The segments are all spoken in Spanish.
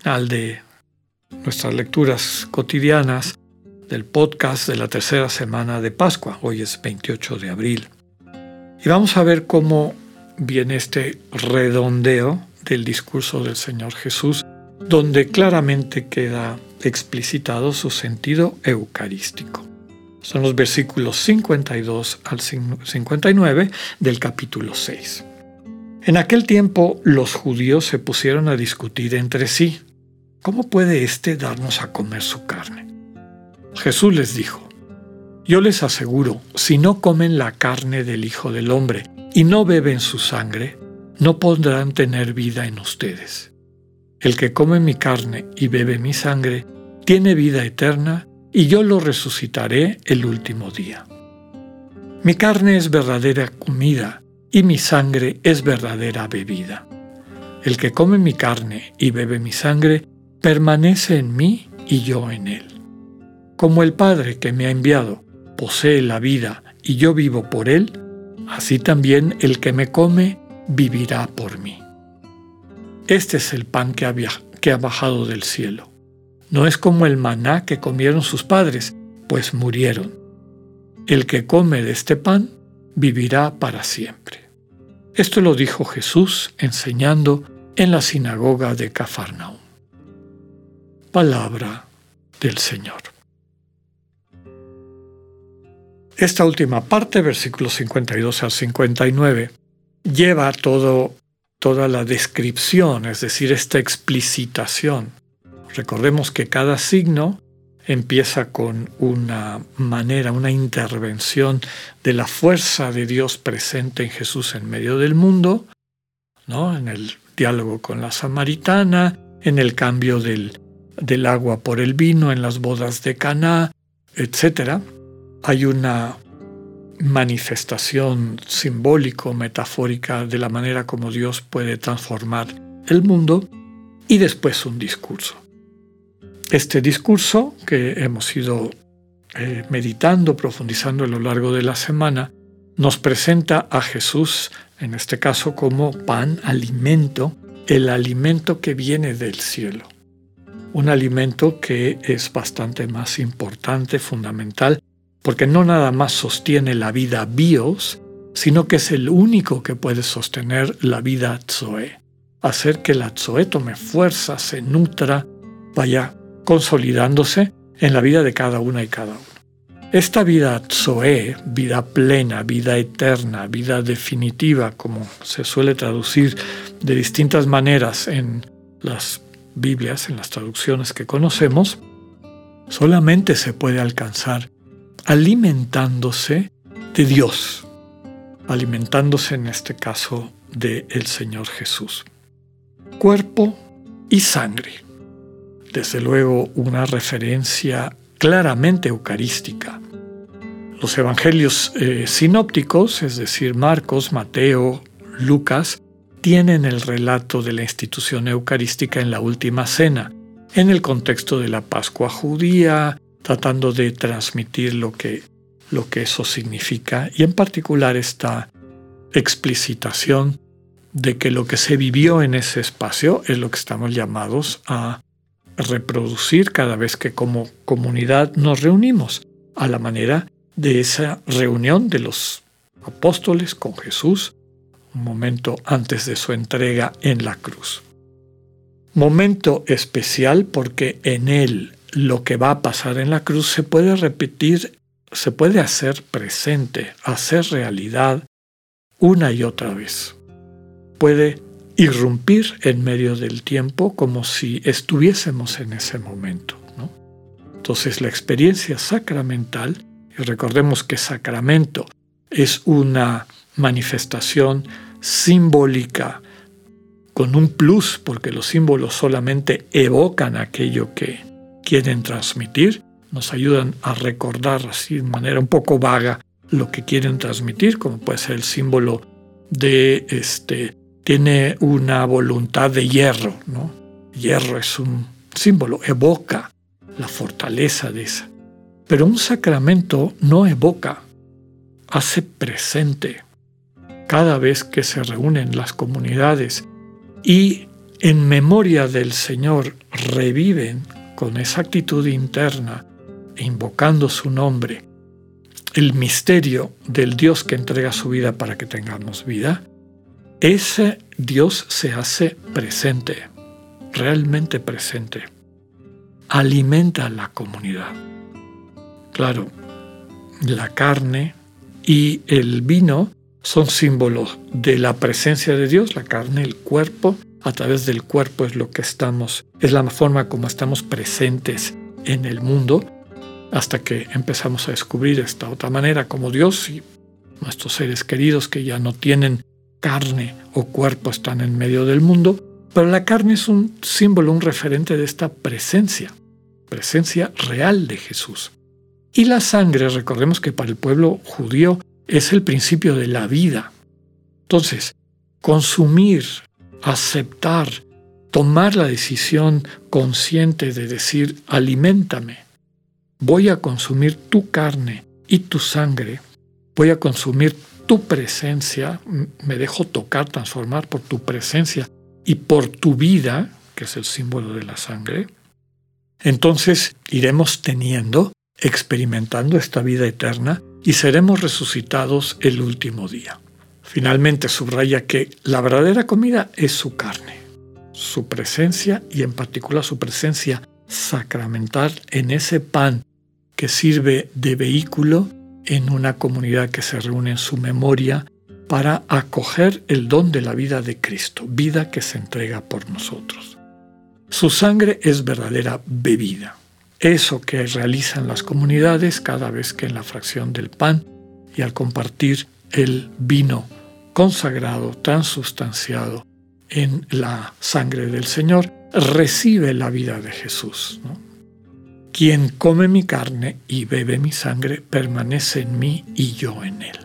final de nuestras lecturas cotidianas del podcast de la tercera semana de Pascua. Hoy es 28 de abril. Y vamos a ver cómo viene este redondeo del discurso del Señor Jesús, donde claramente queda explicitado su sentido eucarístico. Son los versículos 52 al 59 del capítulo 6. En aquel tiempo los judíos se pusieron a discutir entre sí ¿cómo puede éste darnos a comer su carne? Jesús les dijo, yo les aseguro, si no comen la carne del Hijo del Hombre y no beben su sangre, no podrán tener vida en ustedes. El que come mi carne y bebe mi sangre, tiene vida eterna, y yo lo resucitaré el último día. Mi carne es verdadera comida, y mi sangre es verdadera bebida. El que come mi carne y bebe mi sangre, permanece en mí y yo en él. Como el Padre que me ha enviado posee la vida y yo vivo por él, así también el que me come vivirá por mí. Este es el pan que ha, que ha bajado del cielo. No es como el maná que comieron sus padres, pues murieron. El que come de este pan vivirá para siempre. Esto lo dijo Jesús enseñando en la sinagoga de Cafarnaum palabra del Señor. Esta última parte, versículos 52 al 59, lleva todo, toda la descripción, es decir, esta explicitación. Recordemos que cada signo empieza con una manera, una intervención de la fuerza de Dios presente en Jesús en medio del mundo, ¿no? en el diálogo con la samaritana, en el cambio del, del agua por el vino en las bodas de Caná, etc. Hay una manifestación simbólico, metafórica de la manera como Dios puede transformar el mundo y después un discurso. Este discurso que hemos ido eh, meditando, profundizando a lo largo de la semana, nos presenta a Jesús, en este caso como pan, alimento, el alimento que viene del cielo un alimento que es bastante más importante, fundamental, porque no nada más sostiene la vida bios, sino que es el único que puede sostener la vida zoe, hacer que la zoe tome fuerza, se nutra, vaya consolidándose en la vida de cada una y cada uno. Esta vida zoe, vida plena, vida eterna, vida definitiva, como se suele traducir de distintas maneras en las Biblias, en las traducciones que conocemos, solamente se puede alcanzar alimentándose de Dios, alimentándose en este caso de el Señor Jesús. Cuerpo y sangre. Desde luego una referencia claramente eucarística. Los evangelios eh, sinópticos, es decir, Marcos, Mateo, Lucas, tienen el relato de la institución eucarística en la última cena, en el contexto de la Pascua judía, tratando de transmitir lo que, lo que eso significa, y en particular esta explicitación de que lo que se vivió en ese espacio es lo que estamos llamados a reproducir cada vez que como comunidad nos reunimos, a la manera de esa reunión de los apóstoles con Jesús, un momento antes de su entrega en la cruz. Momento especial porque en él lo que va a pasar en la cruz se puede repetir, se puede hacer presente, hacer realidad una y otra vez. Puede irrumpir en medio del tiempo como si estuviésemos en ese momento. Entonces la experiencia sacramental, y recordemos que sacramento es una manifestación simbólica con un plus, porque los símbolos solamente evocan aquello que quieren transmitir, nos ayudan a recordar así de manera un poco vaga lo que quieren transmitir, como puede ser el símbolo de este tiene una voluntad de hierro, ¿no? Hierro es un símbolo, evoca la fortaleza de esa. Pero un sacramento no evoca, hace presente. Cada vez que se reúnen las comunidades y en memoria del Señor reviven con esa actitud interna, invocando su nombre, el misterio del Dios que entrega su vida para que tengamos vida, ese Dios se hace presente, realmente presente. Alimenta a la comunidad. Claro, la carne y el vino son símbolos de la presencia de Dios, la carne, el cuerpo, a través del cuerpo es lo que estamos, es la forma como estamos presentes en el mundo, hasta que empezamos a descubrir esta otra manera como Dios y nuestros seres queridos que ya no tienen carne o cuerpo están en medio del mundo, pero la carne es un símbolo, un referente de esta presencia, presencia real de Jesús. Y la sangre, recordemos que para el pueblo judío es el principio de la vida. Entonces, consumir, aceptar, tomar la decisión consciente de decir, aliméntame, voy a consumir tu carne y tu sangre, voy a consumir tu presencia, me dejo tocar, transformar por tu presencia y por tu vida, que es el símbolo de la sangre, entonces iremos teniendo, experimentando esta vida eterna y seremos resucitados el último día. Finalmente subraya que la verdadera comida es su carne, su presencia y en particular su presencia sacramental en ese pan que sirve de vehículo en una comunidad que se reúne en su memoria para acoger el don de la vida de Cristo, vida que se entrega por nosotros. Su sangre es verdadera bebida, eso que realizan las comunidades cada vez que en la fracción del pan y al compartir el vino consagrado, transustanciado en la sangre del Señor, recibe la vida de Jesús. Quien come mi carne y bebe mi sangre permanece en mí y yo en él.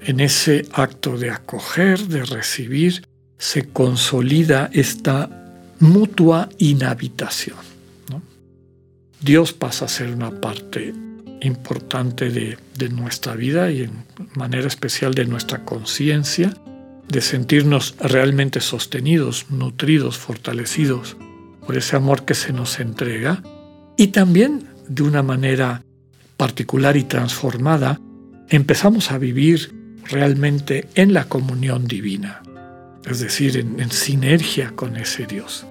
En ese acto de acoger, de recibir, se consolida esta mutua inhabitación. Dios pasa a ser una parte importante de, nuestra vida y en manera especial de nuestra conciencia, de sentirnos realmente sostenidos, nutridos, fortalecidos por ese amor que se nos entrega y también de una manera particular y transformada, empezamos a vivir realmente en la comunión divina, es decir, en, sinergia con ese Dios.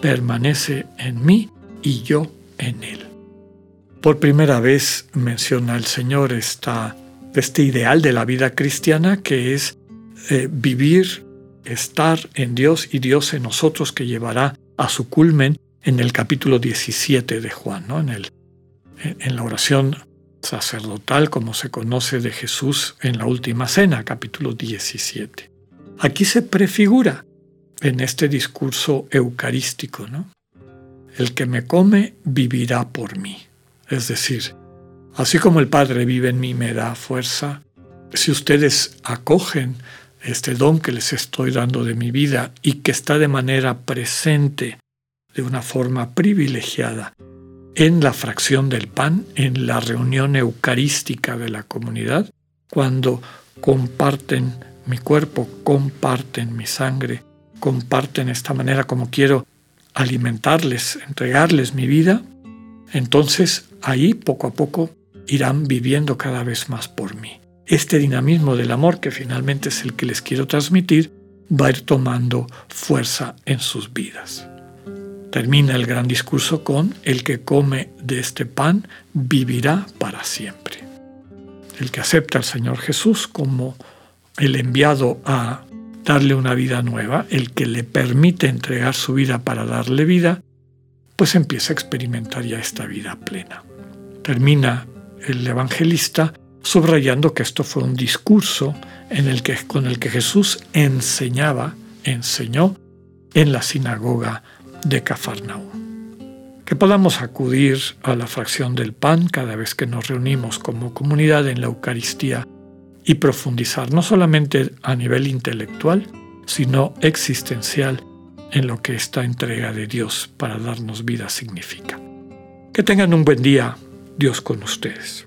Permanece en mí y yo en él. Por primera vez menciona el Señor esta, este ideal de la vida cristiana que es eh, vivir, estar en Dios y Dios en nosotros que llevará a su culmen en el capítulo 17 de Juan, ¿no? en, el, en la oración sacerdotal como se conoce de Jesús en la última cena, capítulo 17. Aquí se prefigura en este discurso eucarístico, ¿no? El que me come vivirá por mí. Es decir, así como el Padre vive en mí me da fuerza, si ustedes acogen este don que les estoy dando de mi vida y que está de manera presente de una forma privilegiada en la fracción del pan, en la reunión eucarística de la comunidad, cuando comparten mi cuerpo, comparten mi sangre, comparten esta manera como quiero alimentarles, entregarles mi vida, entonces ahí poco a poco irán viviendo cada vez más por mí. Este dinamismo del amor, que finalmente es el que les quiero transmitir, va a ir tomando fuerza en sus vidas. Termina el gran discurso con, el que come de este pan vivirá para siempre. El que acepta al Señor Jesús como el enviado a darle una vida nueva, el que le permite entregar su vida para darle vida, pues empieza a experimentar ya esta vida plena. Termina el evangelista subrayando que esto fue un discurso en el que, con el que Jesús enseñaba enseñó en la sinagoga de Cafarnaúm. Que podamos acudir a la fracción del pan cada vez que nos reunimos como comunidad en la Eucaristía y profundizar no solamente a nivel intelectual, sino existencial en lo que esta entrega de Dios para darnos vida significa. Que tengan un buen día, Dios con ustedes.